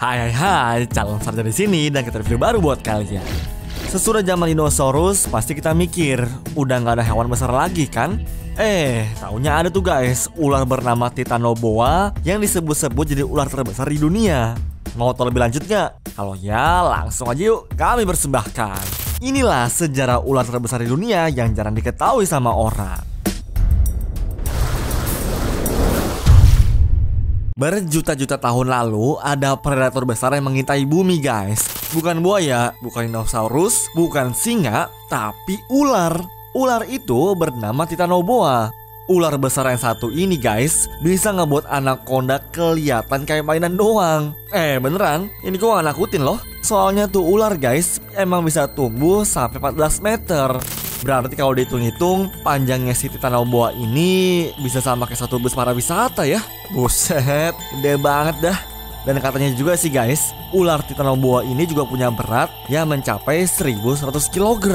Hai hai hai, calon sarjana di sini dan kita review baru buat kalian. Sesudah zaman dinosaurus, pasti kita mikir, udah nggak ada hewan besar lagi kan? Eh, taunya ada tuh guys, ular bernama Titanoboa yang disebut-sebut jadi ular terbesar di dunia. Mau tahu lebih lanjut nggak? Kalau ya, langsung aja yuk kami persembahkan. Inilah sejarah ular terbesar di dunia yang jarang diketahui sama orang. Berjuta-juta tahun lalu ada predator besar yang mengintai bumi guys. Bukan buaya, bukan dinosaurus, bukan singa, tapi ular. Ular itu bernama Titanoboa. Ular besar yang satu ini guys bisa ngebuat anak anaconda kelihatan kayak mainan doang. Eh beneran, ini gue gak nakutin loh? Soalnya tuh ular guys emang bisa tumbuh sampai 14 meter Berarti kalau dihitung-hitung panjangnya si Titanoboa ini bisa sama kayak satu bus para wisata ya. Buset, gede banget dah. Dan katanya juga sih guys, ular Titanoboa ini juga punya berat yang mencapai 1100 kg.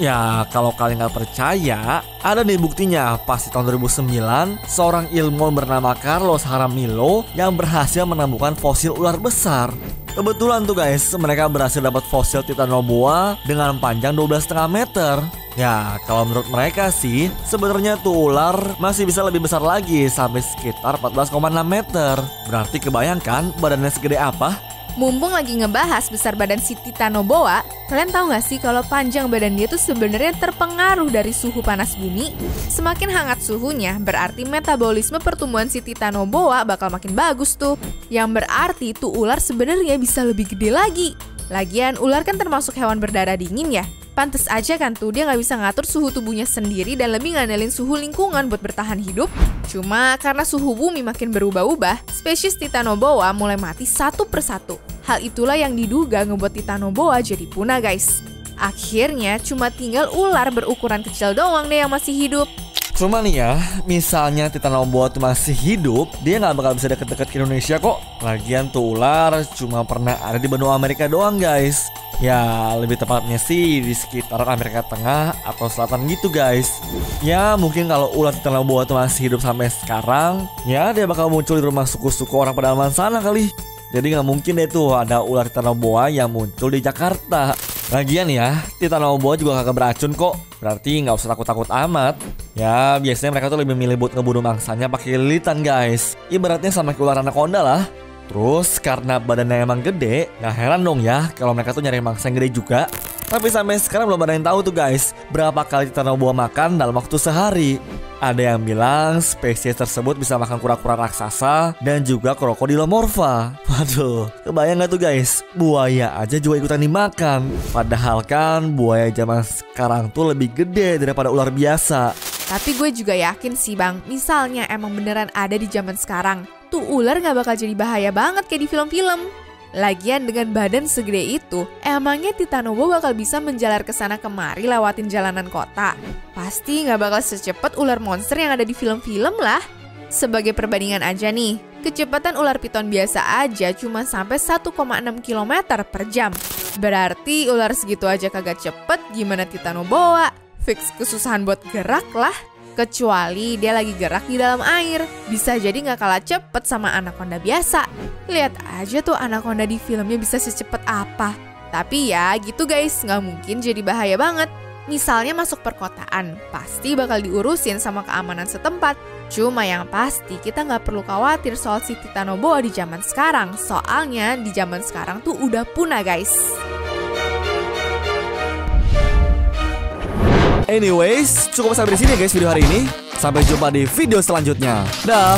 Ya, kalau kalian nggak percaya, ada nih buktinya. Pas di tahun 2009, seorang ilmuwan bernama Carlos Haramilo yang berhasil menemukan fosil ular besar. Kebetulan tuh guys, mereka berhasil dapat fosil Titanoboa dengan panjang 12,5 meter. Ya, kalau menurut mereka sih, sebenarnya tuh ular masih bisa lebih besar lagi sampai sekitar 14,6 meter. Berarti kebayangkan badannya segede apa? Mumpung lagi ngebahas besar badan si Titanoboa, kalian tahu nggak sih kalau panjang badan dia tuh sebenarnya terpengaruh dari suhu panas bumi? Semakin hangat suhunya, berarti metabolisme pertumbuhan si Titanoboa bakal makin bagus tuh. Yang berarti tuh ular sebenarnya bisa lebih gede lagi. Lagian ular kan termasuk hewan berdarah dingin ya. Pantes aja kan tuh dia nggak bisa ngatur suhu tubuhnya sendiri dan lebih ngandelin suhu lingkungan buat bertahan hidup. Cuma karena suhu bumi makin berubah-ubah, spesies Titanoboa mulai mati satu persatu. Hal itulah yang diduga ngebuat Titanoboa jadi punah guys. Akhirnya cuma tinggal ular berukuran kecil doang deh yang masih hidup. Cuma nih ya, misalnya Titanoboa tuh masih hidup, dia nggak bakal bisa deket-deket ke Indonesia kok. Lagian tuh ular cuma pernah ada di benua Amerika doang guys. Ya lebih tepatnya sih di sekitar Amerika Tengah atau Selatan gitu guys. Ya mungkin kalau ular Titanoboa tuh masih hidup sampai sekarang Ya dia bakal muncul di rumah suku-suku orang pedalaman sana kali. Jadi nggak mungkin deh tuh ada ular Titanoboa yang muncul di Jakarta. Lagian ya, Titanoboa juga kagak beracun kok. Berarti nggak usah takut-takut amat. Ya biasanya mereka tuh lebih milih buat ngebunuh mangsanya pakai lilitan guys. Ibaratnya sama kayak ular anaconda lah Terus karena badannya emang gede, gak heran dong ya kalau mereka tuh nyari mangsa yang gede juga. Tapi sampai sekarang belum ada yang tahu tuh guys, berapa kali buah makan dalam waktu sehari. Ada yang bilang spesies tersebut bisa makan kura-kura raksasa dan juga krokodilomorfa. Waduh, kebayang gak tuh guys? Buaya aja juga ikutan dimakan. Padahal kan buaya zaman sekarang tuh lebih gede daripada ular biasa. Tapi gue juga yakin sih bang, misalnya emang beneran ada di zaman sekarang, tuh ular gak bakal jadi bahaya banget kayak di film-film. Lagian dengan badan segede itu, emangnya Titanobo bakal bisa menjalar ke sana kemari lewatin jalanan kota? Pasti gak bakal secepat ular monster yang ada di film-film lah. Sebagai perbandingan aja nih, kecepatan ular piton biasa aja cuma sampai 1,6 km per jam. Berarti ular segitu aja kagak cepet, gimana Titanoboa? Fix kesusahan buat gerak lah. Kecuali dia lagi gerak di dalam air. Bisa jadi nggak kalah cepet sama anaconda biasa. Lihat aja tuh anaconda di filmnya bisa secepat apa. Tapi ya gitu guys, nggak mungkin jadi bahaya banget. Misalnya masuk perkotaan, pasti bakal diurusin sama keamanan setempat. Cuma yang pasti kita nggak perlu khawatir soal si Titanoboa di zaman sekarang. Soalnya di zaman sekarang tuh udah punah guys. Anyways, cukup sampai di sini guys video hari ini. Sampai jumpa di video selanjutnya. Dah.